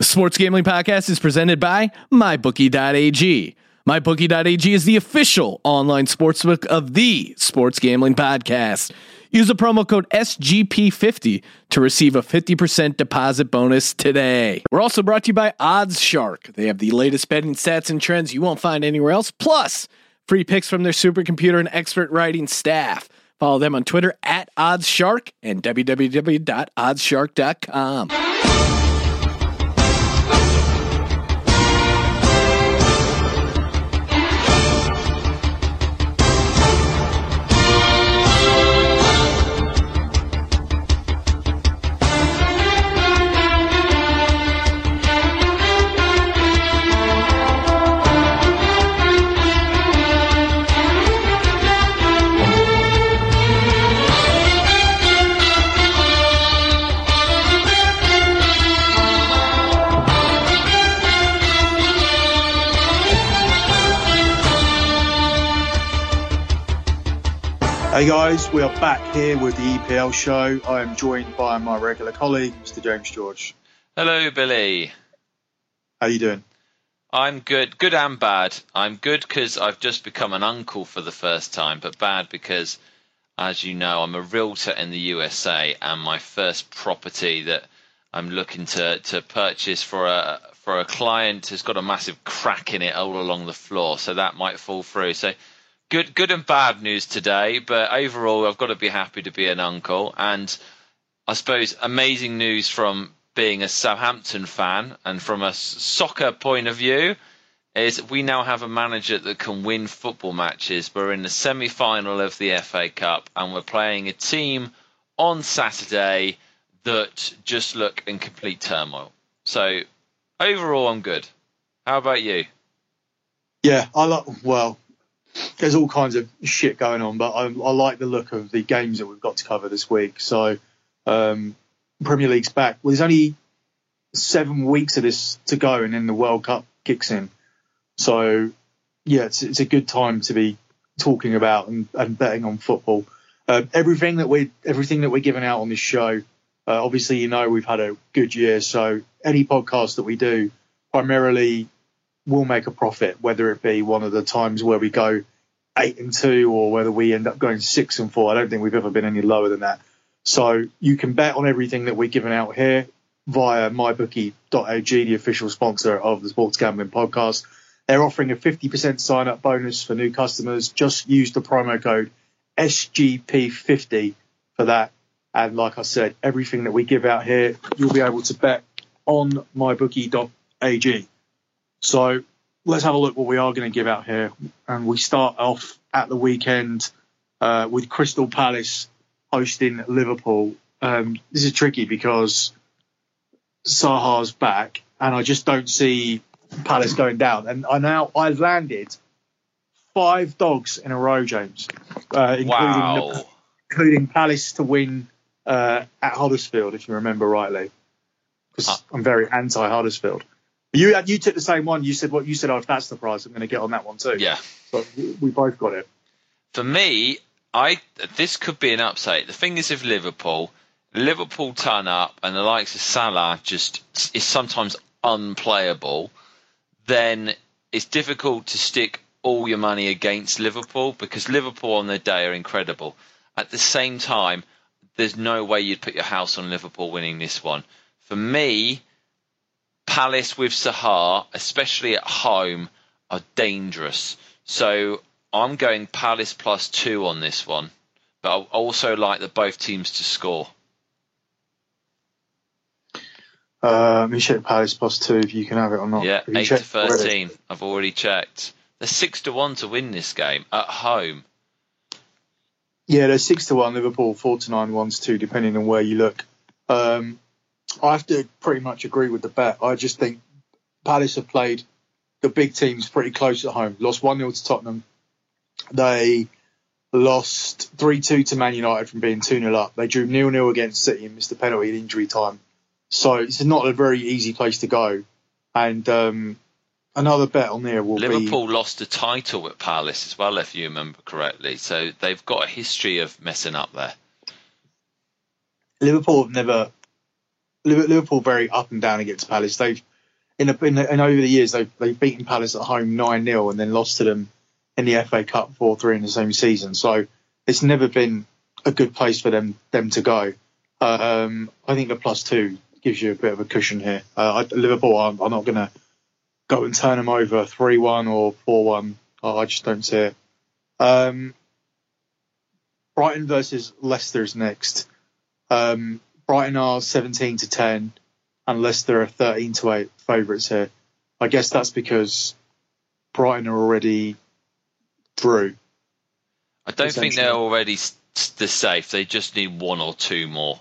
The Sports Gambling Podcast is presented by MyBookie.ag. MyBookie.ag is the official online sportsbook of the Sports Gambling Podcast. Use the promo code SGP50 to receive a 50% deposit bonus today. We're also brought to you by Odds Shark. They have the latest betting stats and trends you won't find anywhere else, plus free picks from their supercomputer and expert writing staff. Follow them on Twitter at OddsShark and www.oddsshark.com. Hey guys, we are back here with the EPL show. I am joined by my regular colleague, Mr. James George. Hello, Billy. How are you doing? I'm good, good and bad. I'm good because I've just become an uncle for the first time, but bad because, as you know, I'm a realtor in the USA, and my first property that I'm looking to, to purchase for a for a client has got a massive crack in it all along the floor, so that might fall through. So good good and bad news today, but overall I've got to be happy to be an uncle and I suppose amazing news from being a Southampton fan and from a soccer point of view is we now have a manager that can win football matches. We're in the semi-final of the FA Cup and we're playing a team on Saturday that just look in complete turmoil. So overall I'm good. How about you? Yeah, I like. Well, there's all kinds of shit going on, but I, I, like the look of the games that we've got to cover this week. So, um, Premier League's back. Well, there's only seven weeks of this to go, and then the World Cup kicks in. So, yeah, it's, it's a good time to be talking about and, and betting on football. Uh, everything that we everything that we're giving out on this show, uh, obviously, you know, we've had a good year. So, any podcast that we do, primarily will make a profit, whether it be one of the times where we go eight and two or whether we end up going six and four. I don't think we've ever been any lower than that. So you can bet on everything that we're giving out here via mybookie.ag, the official sponsor of the Sports Gambling Podcast. They're offering a 50% sign up bonus for new customers. Just use the promo code SGP50 for that. And like I said, everything that we give out here, you'll be able to bet on mybookie.ag. So let's have a look what we are going to give out here. And we start off at the weekend uh, with Crystal Palace hosting Liverpool. Um, this is tricky because Zaha's back, and I just don't see Palace going down. And I now I've landed five dogs in a row, James, uh, including wow. including Palace to win uh, at Huddersfield, if you remember rightly, because uh, I'm very anti Huddersfield. You you took the same one. You said what you said. Oh, if that's the price, I'm going to get on that one too. Yeah. So we both got it. For me, I this could be an upset. The thing is, if Liverpool, Liverpool turn up and the likes of Salah just is sometimes unplayable, then it's difficult to stick all your money against Liverpool because Liverpool on their day are incredible. At the same time, there's no way you'd put your house on Liverpool winning this one. For me, Palace with Zaha, especially at home, are dangerous. So I'm going Palace plus two on this one, but I also like the both teams to score. Uh, me check Palace plus two if you can have it or not. Yeah, eight to thirteen. Already? I've already checked. They're six to one to win this game at home. Yeah, they're six to one. Liverpool four to nine, one to two, depending on where you look. Um, I have to pretty much agree with the bet. I just think Palace have played the big teams pretty close at home. Lost 1 0 to Tottenham. They lost 3 2 to Man United from being 2 0 up. They drew 0 0 against City and missed the penalty at injury time. So it's not a very easy place to go. And um, another bet on there will Liverpool be. Liverpool lost a title at Palace as well, if you remember correctly. So they've got a history of messing up there. Liverpool have never Liverpool very up and down against Palace. They've in, a, in, a, in over the years they've they've beaten Palace at home nine 0 and then lost to them in the FA Cup four three in the same season. So it's never been a good place for them them to go. Um, I think the plus two gives you a bit of a cushion here. Uh, I, Liverpool, not going to go and turn them over three one or four one. I just don't see it. Um, Brighton versus Leicester is next. Um, Brighton are 17 to 10, and Leicester are 13 to 8 favourites here. I guess that's because Brighton are already through. I don't think they're already the safe. They just need one or two more.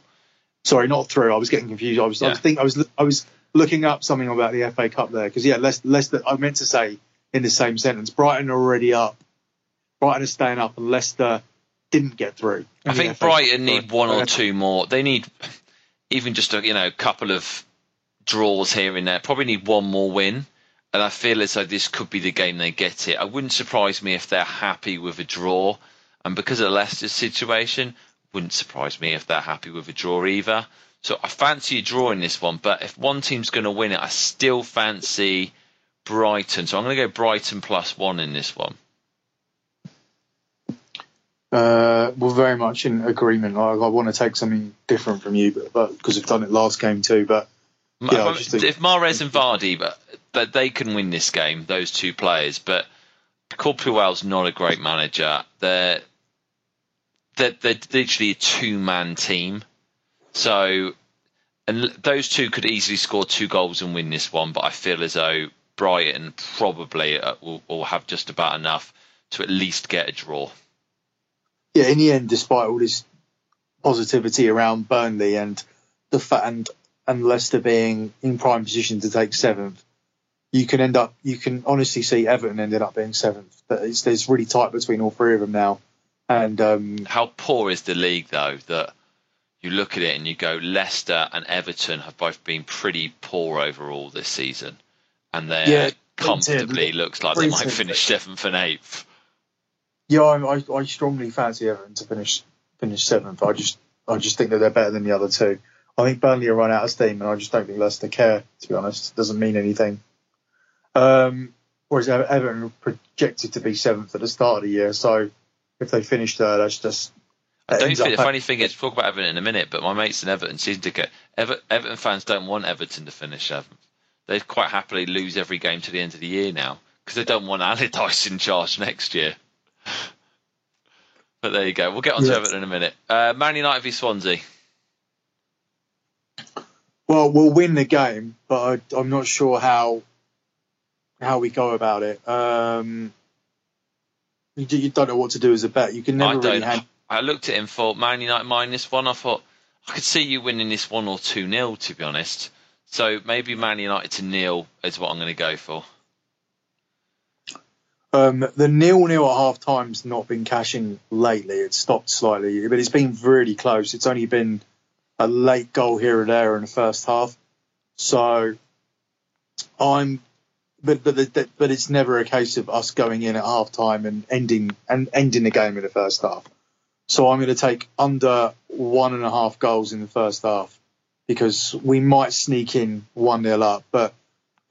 Sorry, not through. I was getting confused. I was, yeah. I was think I was, I was looking up something about the FA Cup there because yeah, Leicester, Leicester. I meant to say in the same sentence. Brighton are already up. Brighton are staying up, and Leicester didn't get through. I think Brighton need one or two more. They need even just a you know couple of draws here and there. Probably need one more win. And I feel as though this could be the game they get it. I wouldn't surprise me if they're happy with a draw. And because of Leicester's situation, wouldn't surprise me if they're happy with a draw either. So I fancy a draw in this one, but if one team's going to win it, I still fancy Brighton. So I'm going to go Brighton plus one in this one. Uh, we're very much in agreement. I, I, want to take something different from you, but because we've done it last game too. But yeah, think... if Mahrez and Vardy, but, but they can win this game, those two players. But Claude Puel's not a great manager. They're they're, they're literally a two man team. So, and those two could easily score two goals and win this one. But I feel as though Brighton probably uh, will, will have just about enough to at least get a draw yeah, in the end, despite all this positivity around Burnley and the fact and, and Leicester being in prime position to take seventh, you can end up you can honestly see Everton ended up being seventh. But it's, it's really tight between all three of them now. And um, how poor is the league though that you look at it and you go Leicester and Everton have both been pretty poor overall this season, and they yeah, comfortably looks like they might finish seventh and eighth. Yeah, I, I, I strongly fancy Everton to finish finish seventh. I just I just think that they're better than the other two. I think Burnley are run out of steam, and I just don't think Leicester care. To be honest, it doesn't mean anything. Um, whereas Everton projected to be seventh at the start of the year, so if they finish third, that's just. I don't think the funny thing is, talk about Everton in a minute, but my mates in Everton seem to get Ever, Everton fans don't want Everton to finish seventh. They'd quite happily lose every game to the end of the year now because they don't want Allardyce in charge next year. But there you go. We'll get on to. Everton in a minute. Uh, Man United v Swansea. Well, we'll win the game, but I, am not sure how how we go about it. Um, you, you, don't know what to do as a bet. You can never I really. Hand- I looked at him for Man United minus one. I thought I could see you winning this one or two nil. To be honest, so maybe Man United to nil is what I'm going to go for. Um, the nil nil at half time's not been cashing lately. It's stopped slightly, but it's been really close. It's only been a late goal here or there in the first half. So I'm, but but but it's never a case of us going in at half time and ending and ending the game in the first half. So I'm going to take under one and a half goals in the first half because we might sneak in one nil up, but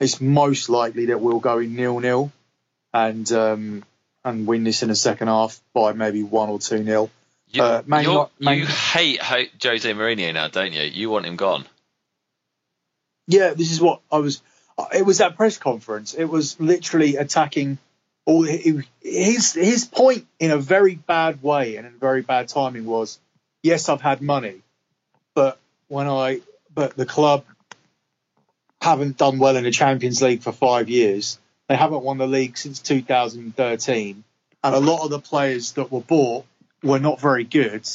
it's most likely that we'll go in nil nil and um, and win this in the second half by maybe one or two nil. You, uh, Man, Man, you hate, hate Jose Mourinho now, don't you? You want him gone. Yeah, this is what I was. It was that press conference. It was literally attacking all his his point in a very bad way and in very bad timing was, yes, I've had money, but when I but the club haven't done well in the Champions League for five years they haven't won the league since 2013, and a lot of the players that were bought were not very good.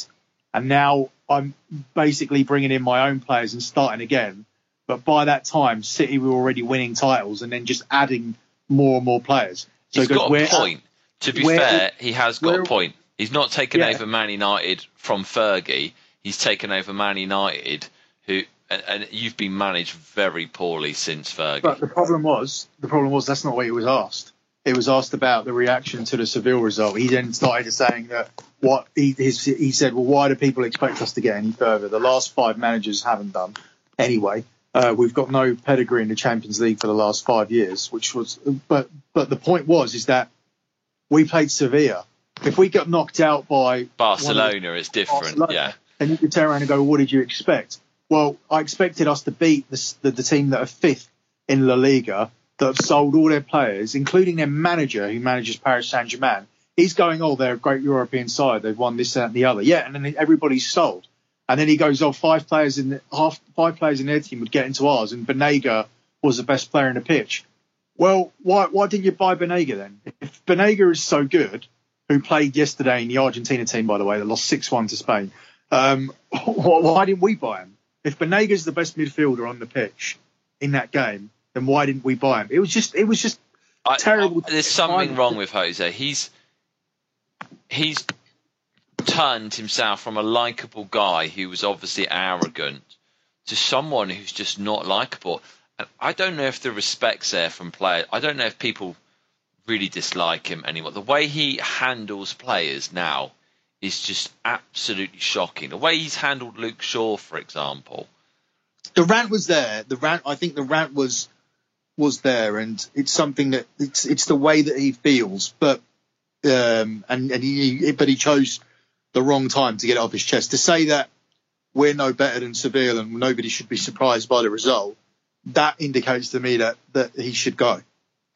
And now I'm basically bringing in my own players and starting again. But by that time, City were already winning titles and then just adding more and more players. So He's got a point. To be fair, he has got a point. He's not taken yeah. over Man United from Fergie. He's taken over Man United, who and, and, you've been managed very poorly since Fergie. But the problem was, the problem was that's not what he was asked. It was asked about the reaction to the Seville result. He then started saying that what he his, he said, well, why do people expect us to get any further? The last five managers haven't done anyway. Uh, we've got no pedigree in the Champions League for the last five years, which was, but but the point was is that we played Sevilla. If we got knocked out by Barcelona, it's different. Barcelona, yeah, and you could turn around and go, "What did you expect?" Well, I expected us to beat the, the, the team that are fifth in La Liga, that have sold all their players, including their manager who manages Paris Saint Germain. He's going, "Oh, they're a great European side. They've won this, that, and the other." Yeah, and then everybody's sold. And then he goes, "Oh, five players in half five players in their team would get into ours, and Banega was the best player in the pitch." Well, why why didn't you buy Banega then? If Banega is so good, who played yesterday in the Argentina team, by the way, that lost six one to Spain, um, why didn't we buy him? If Banega is the best midfielder on the pitch in that game, then why didn't we buy him? It was just it was just I, terrible. I, there's something wrong with Jose. He's he's turned himself from a likable guy who was obviously arrogant to someone who's just not likable. And I don't know if the respect's there from players. I don't know if people really dislike him anymore. The way he handles players now is just absolutely shocking. The way he's handled Luke Shaw, for example. The rant was there. The rant. I think the rant was was there, and it's something that it's it's the way that he feels. But um, and and he but he chose the wrong time to get it off his chest. To say that we're no better than Seville and nobody should be surprised by the result, that indicates to me that, that he should go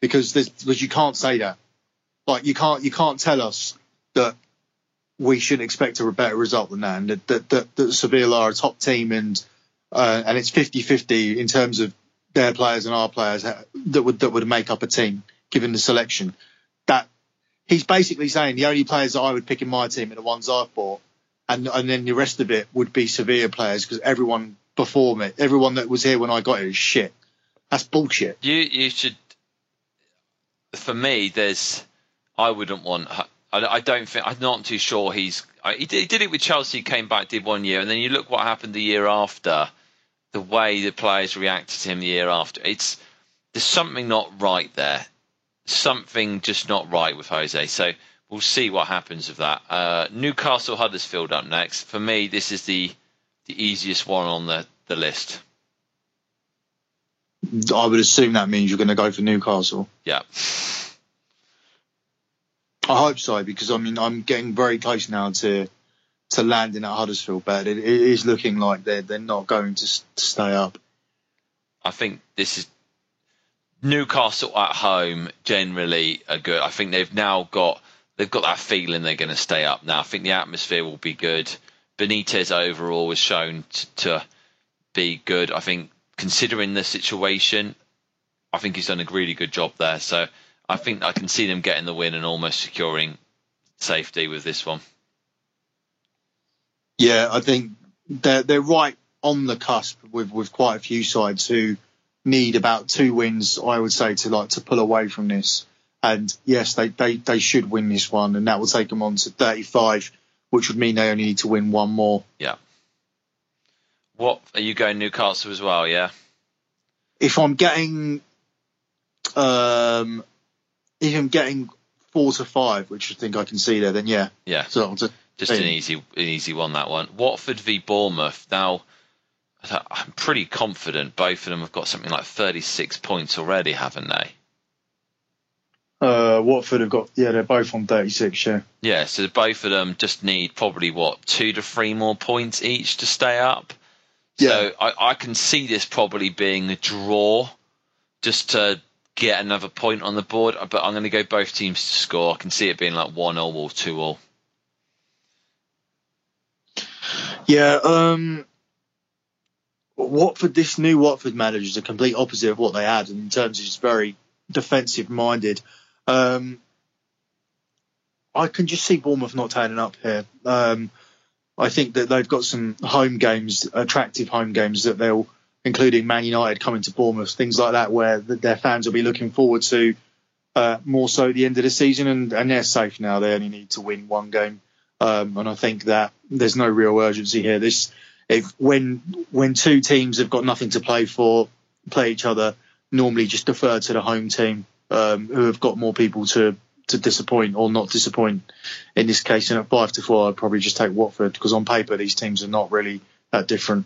because because you can't say that. Like you can't you can't tell us that we shouldn't expect a better result than that, and that that, that, that Seville are a top team and uh, and it's 50-50 in terms of their players and our players that would that would make up a team given the selection. That he's basically saying the only players that I would pick in my team are the ones I've bought, and and then the rest of it would be Sevilla players because everyone before me, everyone that was here when I got here is shit. That's bullshit. You you should. For me, there's. I wouldn't want. I, I don't think. I'm not too sure he's. He did, he did it with Chelsea. Came back, did one year, and then you look what happened the year after. The way the players reacted to him the year after. It's there's something not right there something just not right with Jose. So we'll see what happens with that. Uh, Newcastle Huddersfield up next. For me, this is the the easiest one on the, the list. I would assume that means you're going to go for Newcastle. Yeah. I hope so because I mean I'm getting very close now to to landing at Huddersfield, but it, it is looking like they're they're not going to, stay up. I think this is Newcastle at home generally are good. I think they've now got they've got that feeling they're going to stay up now. I think the atmosphere will be good. Benitez overall was shown to, to be good. I think considering the situation, I think he's done a really good job there. So I think I can see them getting the win and almost securing safety with this one. Yeah, I think they're they're right on the cusp with with quite a few sides who need about two wins, I would say, to like to pull away from this. And yes, they, they, they should win this one, and that will take them on to 35, which would mean they only need to win one more. Yeah. What are you going Newcastle as well? Yeah. If I'm getting, um, if I'm getting four to five, which I think I can see there, then yeah. Yeah. So just, just an easy, an easy one that one. Watford v Bournemouth. Now, I'm pretty confident both of them have got something like 36 points already, haven't they? Uh, Watford have got yeah, they're both on 36. Yeah. Yeah, so both of them just need probably what two to three more points each to stay up. Yeah. So I, I can see this probably being a draw, just to get another point on the board. But I'm going to go both teams to score. I can see it being like one all or two all. Yeah, um, Watford, this new Watford manager is a complete opposite of what they had in terms of just very defensive minded. Um, I can just see Bournemouth not turning up here. Um, I think that they've got some home games, attractive home games that they'll, including Man United coming to Bournemouth, things like that, where their fans will be looking forward to uh, more so at the end of the season. And, and, they're safe now. They only need to win one game. Um, and I think that there's no real urgency here. This if when when two teams have got nothing to play for, play each other, normally just defer to the home team um, who have got more people to to disappoint or not disappoint. In this case, and at five to four, I'd probably just take Watford because on paper these teams are not really that different.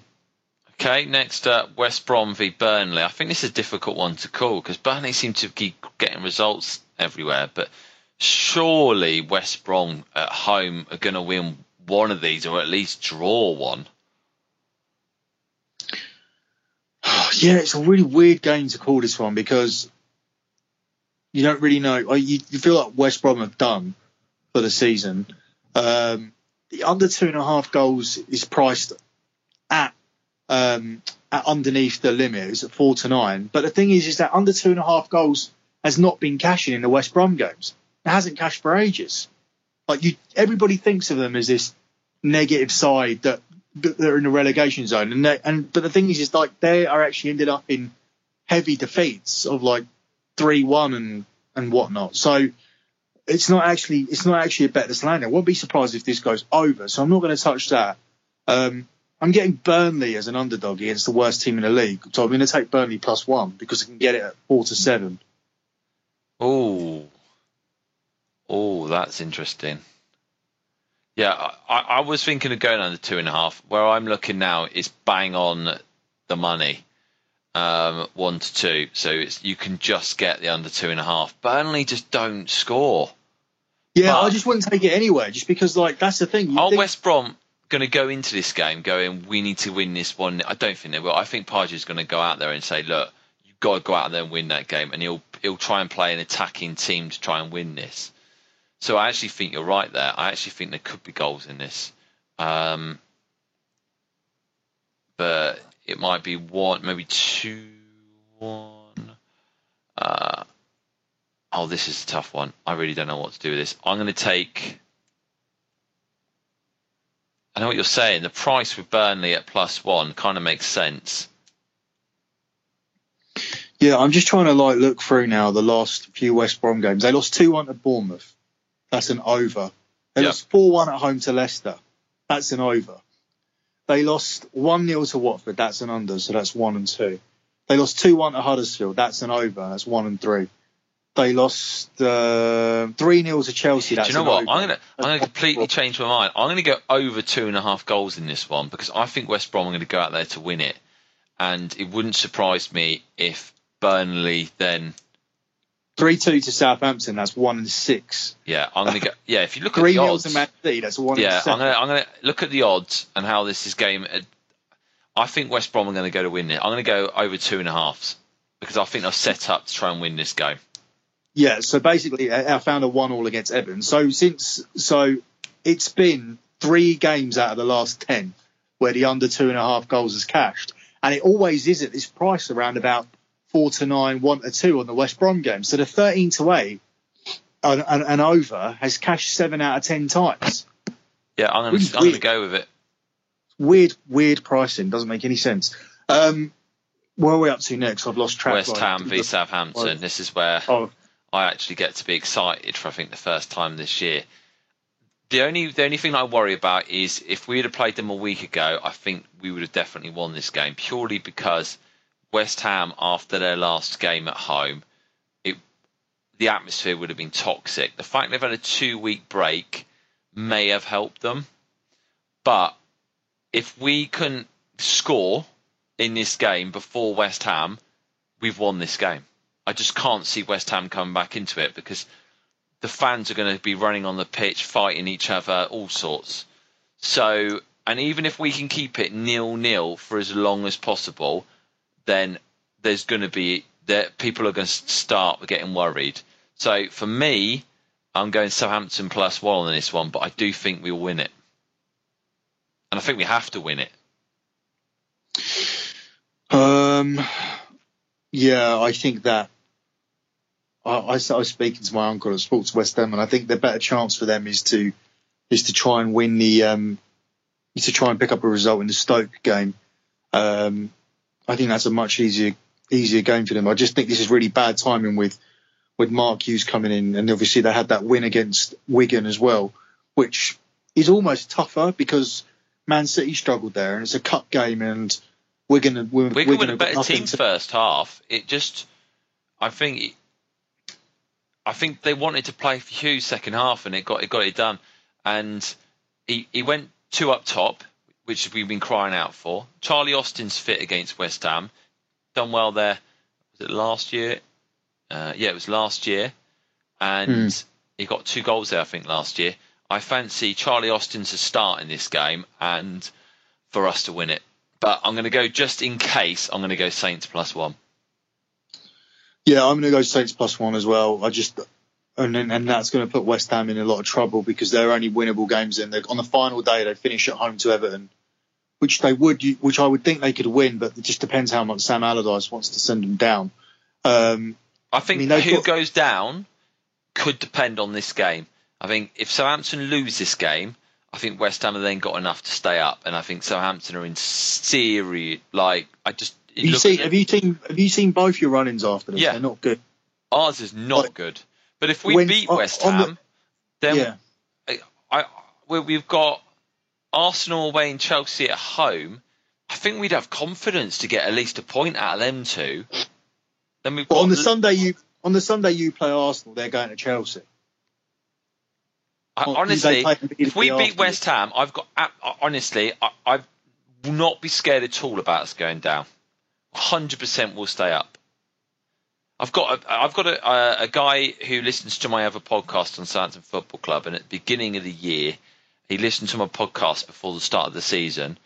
Okay, next up, West Brom v Burnley. I think this is a difficult one to call because Burnley seem to keep getting results everywhere, but surely West Brom at home are going to win one of these or at least draw one. yeah, it's a really weird game to call this one because you don't really know. You, you feel like West Brom have done for the season. Um, the under two and a half goals is priced at, um, at underneath the limit. It's at four to nine. But the thing is, is that under two and a half goals has not been cashing in the West Brom games. It hasn't cashed for ages. Like you, everybody thinks of them as this negative side that they're in the relegation zone, and and but the thing is, is like they are actually ended up in heavy defeats of like three one and and whatnot. So it's not actually it's not actually a bet that's landing. I won't be surprised if this goes over. So I'm not going to touch that. Um, I'm getting Burnley as an underdog against the worst team in the league. So I'm going to take Burnley plus one because I can get it at four to seven. Oh, oh, that's interesting. Yeah, I, I was thinking of going under two and a half. Where I'm looking now is bang on the money, um, one to two. So it's you can just get the under two and a half. Burnley just don't score. Yeah, but I just wouldn't take it anywhere, just because like that's the thing. are think... West Brom going to go into this game going, we need to win this one? I don't think they will. I think Pardew is going to go out there and say, look, you've got to go out there and win that game, and he'll he'll try and play an attacking team to try and win this. So I actually think you're right there. I actually think there could be goals in this. Um, but it might be one, maybe two, one. Uh, oh, this is a tough one. I really don't know what to do with this. I'm going to take. I know what you're saying. The price with Burnley at plus one kind of makes sense. Yeah, I'm just trying to like look through now the last few West Brom games. They lost two one to Bournemouth. That's an over. They yep. lost 4 1 at home to Leicester. That's an over. They lost 1 0 to Watford. That's an under. So that's 1 and 2. They lost 2 1 to Huddersfield. That's an over. That's 1 and 3. They lost uh, 3 uh, 0 to Chelsea. That's Do you know what? I'm going to I'm to completely change my mind. I'm going to go over two and a half goals in this one because I think West Brom are going to go out there to win it. And it wouldn't surprise me if Burnley then Three two to Southampton. That's one and six. Yeah, I'm gonna go. Yeah, if you look at the odds, to Man City, that's one. Yeah, I'm gonna I'm gonna look at the odds and how this is game. Uh, I think West Brom are going to go to win it. I'm going to go over two and a halves because I think they're set up to try and win this game. Yeah, so basically, I found a one all against Everton. So since so it's been three games out of the last ten where the under two and a half goals is cashed, and it always is at this price around about four to nine, one to two on the West Brom game. So the 13 to eight and, and, and over has cashed seven out of 10 times. Yeah, I'm going to go with it. Weird, weird pricing. Doesn't make any sense. Um, where are we up to next? I've lost track. West Ham v Southampton. This is where oh. I actually get to be excited for I think the first time this year. The only the only thing I worry about is if we had played them a week ago, I think we would have definitely won this game purely because West Ham after their last game at home, it the atmosphere would have been toxic. The fact they've had a two week break may have helped them, but if we can score in this game before West Ham, we've won this game. I just can't see West Ham coming back into it because the fans are going to be running on the pitch, fighting each other, all sorts. So, and even if we can keep it nil nil for as long as possible, then there's going to be that people are going to start getting worried. So for me, I'm going Southampton plus one on this one, but I do think we'll win it, and I think we have to win it. Um, yeah, I think that. I, I, I was speaking to my uncle at Sports West Ham, and I think the better chance for them is to is to try and win the um, is to try and pick up a result in the Stoke game. Um, I think that's a much easier easier game for them. I just think this is really bad timing with with Mark Hughes coming in, and obviously they had that win against Wigan as well, which is almost tougher because Man City struggled there, and it's a cup game, and Wigan and Wigan, Wigan, Wigan were a better team to... first half. It just, I think, I think they wanted to play for Hughes second half, and it got it got it done, and he he went two up top which we've been crying out for. Charlie Austin's fit against West Ham, done well there. Was it last year? Uh, yeah, it was last year, and mm. he got two goals there, I think, last year. I fancy Charlie Austin to start in this game and for us to win it. But I'm going to go just in case. I'm going to go Saints plus one. Yeah, I'm going to go Saints plus one as well. I just and and that's going to put West Ham in a lot of trouble because they're only winnable games. And on the final day, they finish at home to Everton, which they would, which I would think they could win, but it just depends how much Sam Allardyce wants to send them down. Um, I think I mean, who got, goes down could depend on this game. I think if Southampton lose this game, I think West Ham have then got enough to stay up, and I think Southampton are in serious. Like I just you see, have you seen have you seen both your run-ins after this? Yeah, they're not good. Ours is not like, good. But if we when, beat West Ham, the, then yeah. I, I we've got Arsenal away and Chelsea at home. I think we'd have confidence to get at least a point out of them two. Then we've on the, the Sunday you on the Sunday you play Arsenal, they're going to Chelsea. I, honestly, if we beat West Ham, I've got honestly, I, I will not be scared at all about us going down. Hundred percent, will stay up. I've got a, I've got a, a, guy who listens to my other podcast on Science and Football Club, and at the beginning of the year, he listened to my podcast before the start of the season,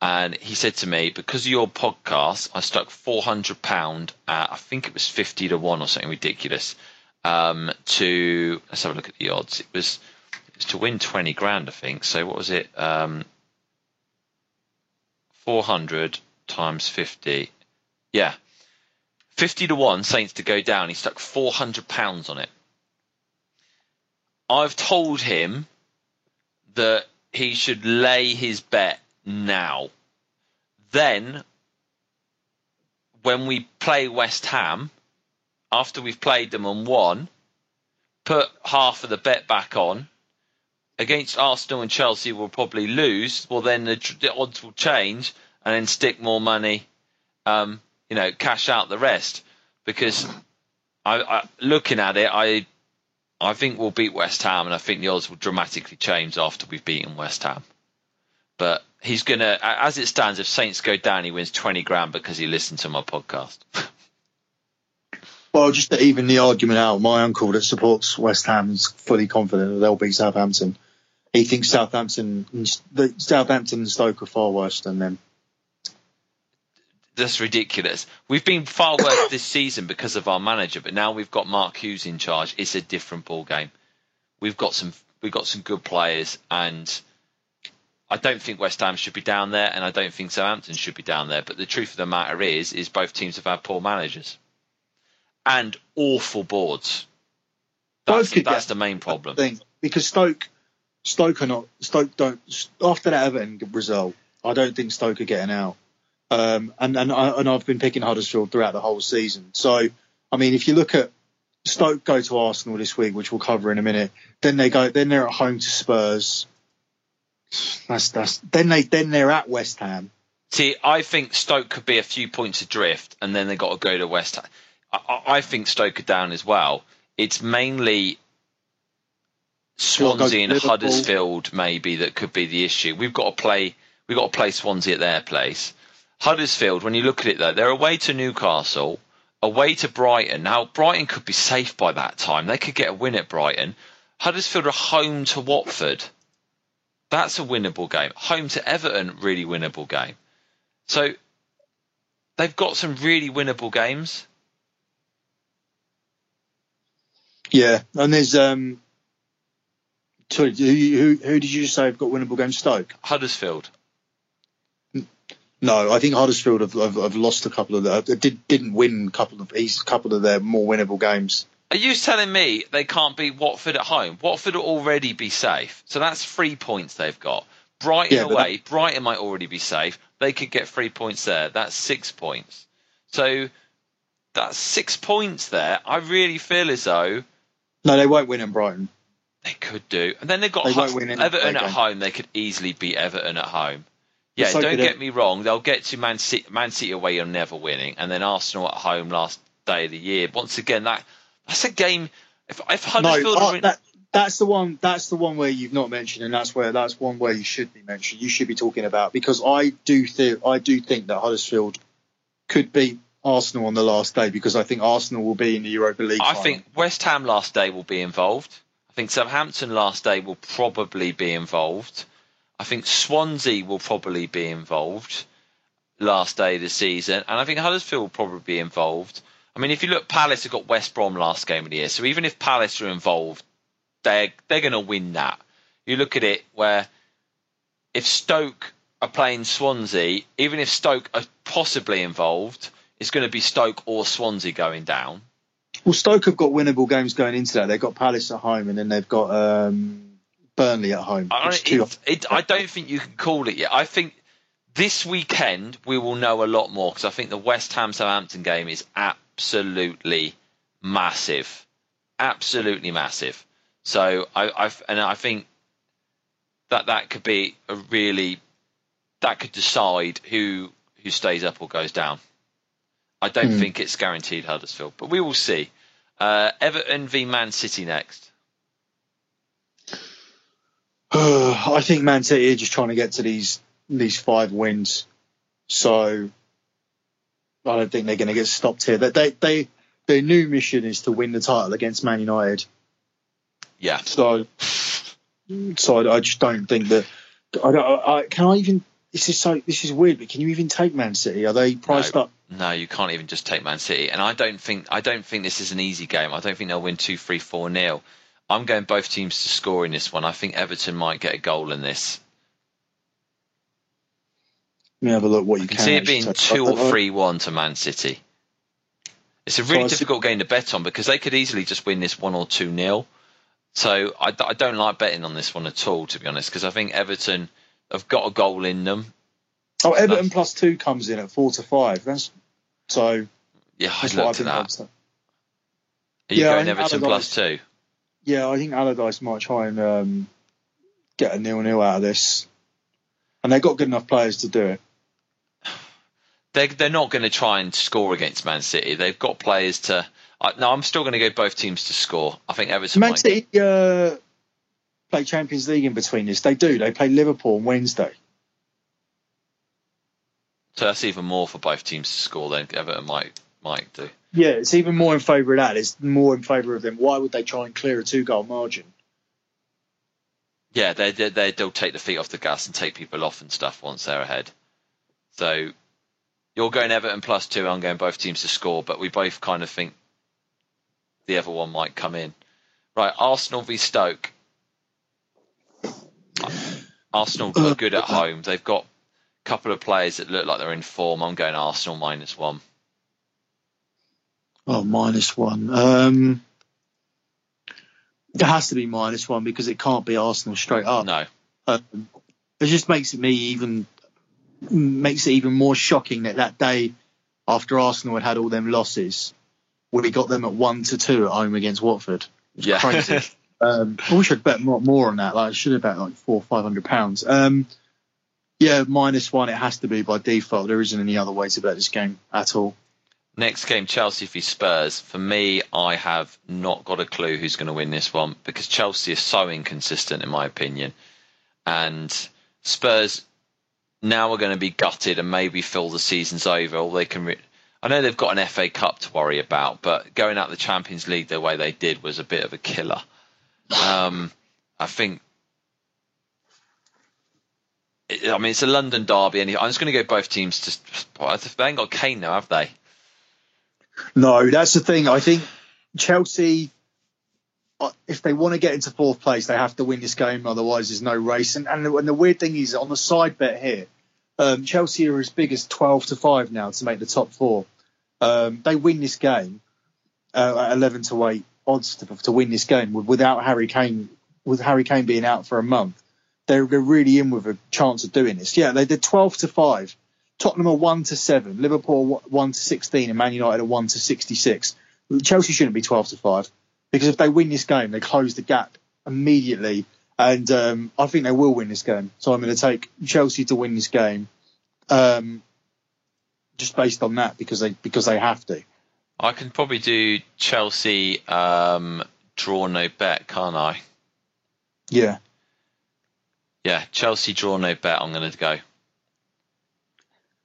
and he said to me, "Because of your podcast, I stuck four hundred pound I think it was fifty to one or something ridiculous." Um, to let's have a look at the odds. It was it's to win 20 grand, I think. So what was it? Um, 400 times 50. Yeah. 50 to 1 Saints to go down. He stuck 400 pounds on it. I've told him that he should lay his bet now. Then, when we play West Ham, after we've played them and won, put half of the bet back on against Arsenal and Chelsea will probably lose, well then the, the odds will change and then stick more money, um, you know, cash out the rest. Because I, I, looking at it, I I think we'll beat West Ham, and I think the odds will dramatically change after we've beaten West Ham. But he's gonna, as it stands, if Saints go down, he wins twenty grand because he listened to my podcast. well, just to even the argument out, my uncle that supports West Ham is fully confident that they'll beat Southampton he thinks Southampton, the Southampton and Stoke are far worse than them. That's ridiculous. We've been far worse this season because of our manager, but now we've got Mark Hughes in charge. It's a different ball game. We've got some we've got some good players, and I don't think West Ham should be down there, and I don't think Southampton should be down there. But the truth of the matter is, is both teams have had poor managers and awful boards. That's, that's the main problem. Thing, because Stoke Stoke are not Stoke don't after that Everton result. I don't think Stoke are getting out. Um, and and I, and I've been picking Huddersfield throughout the whole season. So I mean, if you look at Stoke go to Arsenal this week, which we'll cover in a minute. Then they go. Then they're at home to Spurs. That's that's. Then they then they're at West Ham. See, I think Stoke could be a few points adrift, and then they got to go to West Ham. I, I think Stoke are down as well. It's mainly Swansea and Huddersfield maybe that could be the issue. We've got to play we've got to play Swansea at their place. Huddersfield, when you look at it though, they're away to Newcastle, away to Brighton. Now Brighton could be safe by that time. They could get a win at Brighton. Huddersfield are home to Watford. That's a winnable game. Home to Everton, really winnable game. So they've got some really winnable games. Yeah, and there's um Sorry, who, who, who did you say have got winnable games? Stoke, Huddersfield. No, I think Huddersfield have, have, have lost a couple of their, uh, did, didn't win a couple of a couple of their more winnable games. Are you telling me they can't beat Watford at home? Watford will already be safe, so that's three points they've got. Brighton yeah, away, that... Brighton might already be safe. They could get three points there. That's six points. So that's six points there. I really feel as though. No, they won't win in Brighton. They could do, and then they've got they Everton at home. They could easily beat Everton at home. Yeah, so don't get me wrong. They'll get to Man City, Man City away. You're never winning, and then Arsenal at home last day of the year. Once again, that that's a game. If, if Huddersfield no, uh, that, That's the one. That's the one where you've not mentioned, and that's where that's one where you should be mentioned. You should be talking about because I do think I do think that Huddersfield could beat Arsenal on the last day because I think Arsenal will be in the Europa League. I final. think West Ham last day will be involved. I think Southampton last day will probably be involved. I think Swansea will probably be involved last day of the season, and I think Huddersfield will probably be involved. I mean, if you look, Palace have got West Brom last game of the year, so even if Palace are involved, they're they're going to win that. You look at it where if Stoke are playing Swansea, even if Stoke are possibly involved, it's going to be Stoke or Swansea going down. Well, Stoke have got winnable games going into that. They've got Palace at home, and then they've got um, Burnley at home. I, it, it, I don't think you can call it yet. I think this weekend we will know a lot more because I think the West Ham Southampton game is absolutely massive, absolutely massive. So I, I and I think that that could be a really that could decide who who stays up or goes down. I don't Hmm. think it's guaranteed Huddersfield, but we will see. Uh, Everton v Man City next. I think Man City are just trying to get to these these five wins, so I don't think they're going to get stopped here. They, they, they their new mission is to win the title against Man United. Yeah, So, so I, I just don't think that. I don't. I, can I even? This is so. This is weird. But can you even take Man City? Are they priced No. up? No, you can't even just take Man City, and I don't think I don't think this is an easy game. I don't think they'll win two, three, four nil. I'm going both teams to score in this one. I think Everton might get a goal in this. Let me have a look. What you I can can see it being take. two or uh, three one to Man City. It's a So really see- difficult game to bet on because they could easily just win this one or two nil. So I, I don't like betting on this one at all, to be honest, because I think Everton have got a goal in them. Oh, Everton plus two comes in at four to five. That's so. Yeah, I That's looked at that. Are you Yeah, going Everton Allardyce- two? Yeah, I think Allardyce might try and um, get a nil-nil out of this, and they've got good enough players to do it. they're they're not going to try and score against Man City. They've got players to. I no, I'm still going to go both teams to score. I think Everton Man might. City uh, play Champions League in between this. They do. They play Liverpool on Wednesday. So that's even more for both teams to score than Everton might might do. Yeah, it's even more in favour of that. It's more in favour of them. Why would they try and clear a two-goal margin? Yeah, they they they- they'll take the feet off the gas and take people off and stuff once they're ahead. So you're going Everton plus two. I'm going both teams to score, but we both kind of think the other one might come in. Right, Arsenal v Stoke. Arsenal are good at home. They've got a couple of players that look like they're in form. I'm going Arsenal minus one. Oh, minus one. Um, it has to be minus one because it can't be Arsenal straight up. No, Um, it just makes me even makes it even more shocking that that day after Arsenal had had all them losses, we got them at one to two at home against Watford. Yeah. crazy. um, I wish I'd bet more, more on that. Like I should have bet like four, or five hundred pounds. Um, yeah, minus one. It has to be by default. There isn't any other way to bet this game at all. Next game, Chelsea v Spurs. For me, I have not got a clue who's going to win this one because Chelsea is so inconsistent, in my opinion. And Spurs now are going to be gutted and maybe feel the season's over. All they can, re- I know they've got an FA Cup to worry about, but going out the Champions League the way they did was a bit of a killer. Um, I think. I mean, it's a London derby, and I'm just going to go both teams. To, they ain't got Kane now, have they? No, that's the thing. I think Chelsea, uh, if they want to get into fourth place, they have to win this game. Otherwise, there's no race. And, and, the, and the weird thing is, on the side bet here, um, Chelsea are as big as 12 to 5 now to make the top four. Um, they win this game uh, at 11 to 8 odds to, to win this game with- without Harry Kane, with Harry Kane being out for a month. They're, they're really in with a chance of doing this. Yeah, they did 12 to 5. Tottenham are 1 to 7, Liverpool 1 to 16, and Man United are 1 to 66. Chelsea shouldn't be 12 to 5 because if they win this game, they close the gap immediately. And um, I think they will win this game. So I'm going to take Chelsea to win this game um, just based on that because they because they have to. I can probably do Chelsea um, draw no bet, can't I? Yeah. Yeah, Chelsea draw no bet. I'm going to go.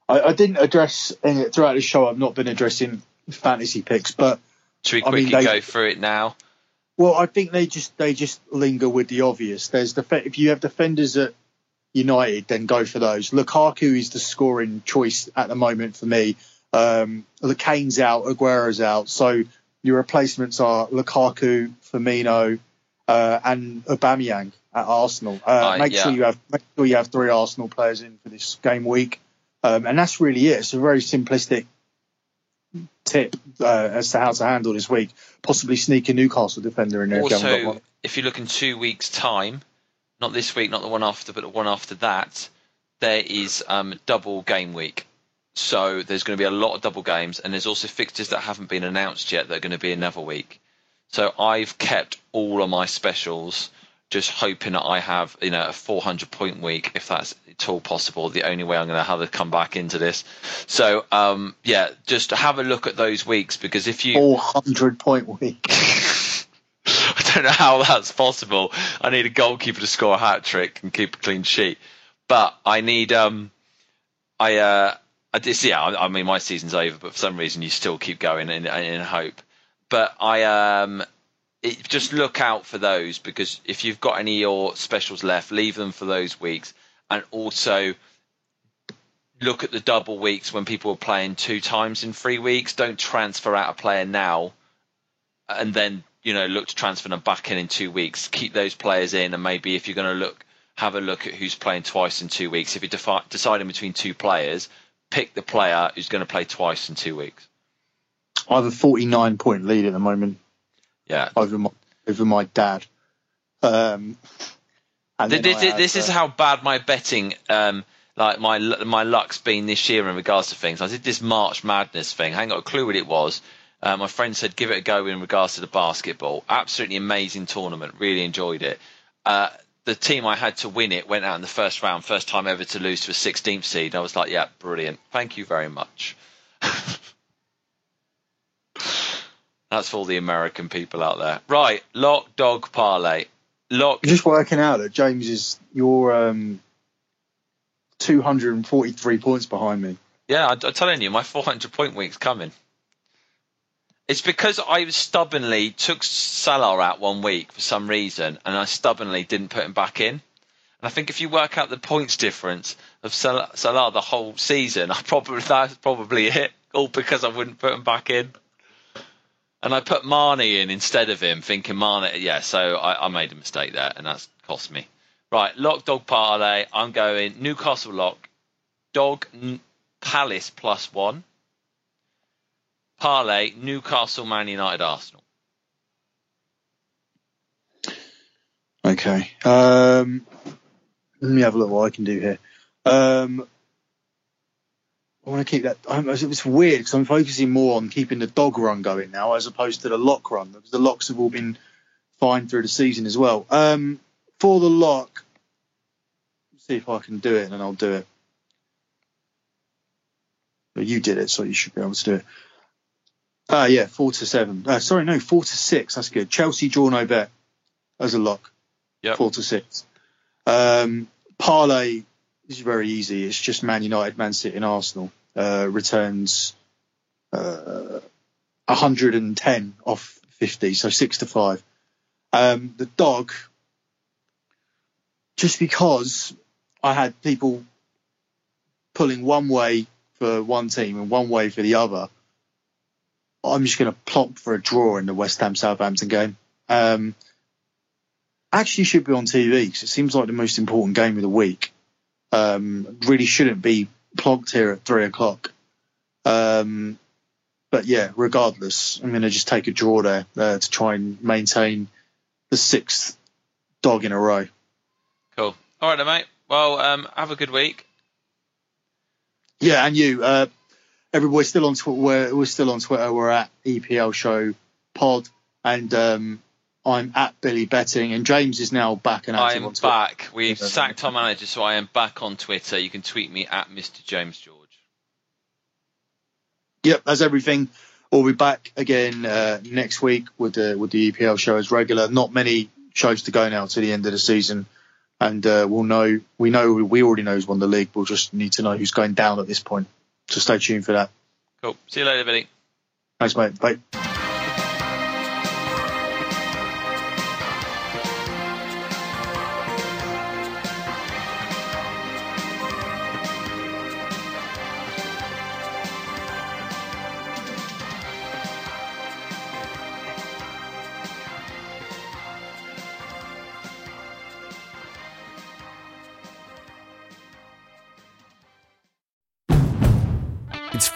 I, I didn't address any, throughout the show. I've not been addressing fantasy picks, but Should we I mean, quickly they- go through it now? well, I think they just they just linger with the obvious. There's the if you have defenders at United, then go for those. Lukaku is the scoring choice at the moment for me. Um, Kane's out, Aguero's out, so your replacements are Lukaku, Firmino, uh, and Aubameyang at Arsenal. Uh, Right, make sure you have make sure you have three Arsenal players in for this game week, um, and that's really it. It's a very simplistic tip uh, as to how to handle this week. Possibly sneak a Newcastle defender in there. if you Also, if you look in two weeks' time, not this week, not the one after, but the one after that, there is um, double game week. So there's going to be a lot of double games, and there's also fixtures that haven't been announced yet that are going to be another week. So I've kept all of my specials, just hoping that I have you know a 400 point week, if that's at all possible. The only way I'm going to have to come back into this. So um, yeah, just have a look at those weeks because if you 400 point week. I don't know how that's possible. I need a goalkeeper to score a hat trick and keep a clean sheet. But I need um I uh I just yeah, I, mean my season's over, but for some reason you still keep going in in hope. But I um it, just look out for those because if you've got any of your specials left, leave them for those weeks and also look at the double weeks when people are playing two times in three weeks. Don't transfer out a player now and then you know look to transfer them back in in two weeks. Keep those players in, and maybe if you're going to look, have a look at who's playing twice in two weeks. If you're defi- deciding between two players, pick the player who's going to play twice in two weeks. I have a 49 point lead at the moment Yeah, over my over my dad. Um, this, this, have, this is uh, how bad my betting, um, like my my luck's been this year in regards to things. I did this March Madness thing. I ain't got a clue what it was. Uh, my friend said give it a go in regards to the basketball. Absolutely amazing tournament. Really enjoyed it. Uh, the team I had to win it went out in the first round, first time ever to lose to a 16th seed. I was like, yeah, brilliant. Thank you very much. That's for all the American people out there. Right, lock dog parlay. Lock just working out that James is you're um, 243 points behind me. Yeah, I, I'm telling you, my 400 point week's coming. It's because I stubbornly took Salah out one week for some reason, and I stubbornly didn't put him back in. And I think if you work out the points difference of Salah, Salah the whole season, I probably that's probably it. All because I wouldn't put him back in. And I put Mane in instead of him, thinking Mane. Yeah, so I, I made a mistake there, and that's cost me. Right, lock dog parlay. I'm going Newcastle lock, dog Palace plus one. Parlay Newcastle, Man United, Arsenal. Okay. Um, let me have a look what I can do here. Um, I want to keep that. I'm, it's weird because I'm focusing more on keeping the dog run going now as opposed to the lock run because the locks have all been fine through the season as well. Um, for the lock, see if I can do it and I'll do it. But you did it, so you should be able to do it. Ah, yeah, four to seven. Uh, sorry, no, four to six. That's good. Chelsea draw no bet as a lock. Yep. Four to six. Um, parlay is very easy. It's just Man United, Man City, and Arsenal. Uh, returns uh, 110 off 50, so six to five. Um, the dog, just because I had people pulling one way for one team and one way for the other, I'm just going to plop for a draw in the West Ham Southampton game. Um, actually should be on TV because it seems like the most important game of the week. Um, really shouldn't be plonked here at three o'clock. Um, but yeah, regardless, I'm going to just take a draw there uh, to try and maintain the sixth dog in a row. Cool. All right, then, mate. Well, um, have a good week. Yeah, and you, uh, everybody still on Twitter. We're, we're still on Twitter. We're at EPL Show Pod, and um, I'm at Billy Betting, and James is now back and I'm on Twitter. back. We've Yeah. sacked our manager, so I am back on Twitter. You can tweet me at Mr. James George. Yep, that's everything. We'll be back again uh, next week with the with the EPL show as regular. Not many shows to go now to the end of the season, and uh, we'll know. We know we already know who's won the league. We'll just need to know who's going down at this point. So stay tuned for that. Cool. See you later, Billy. Thanks, mate. Bye.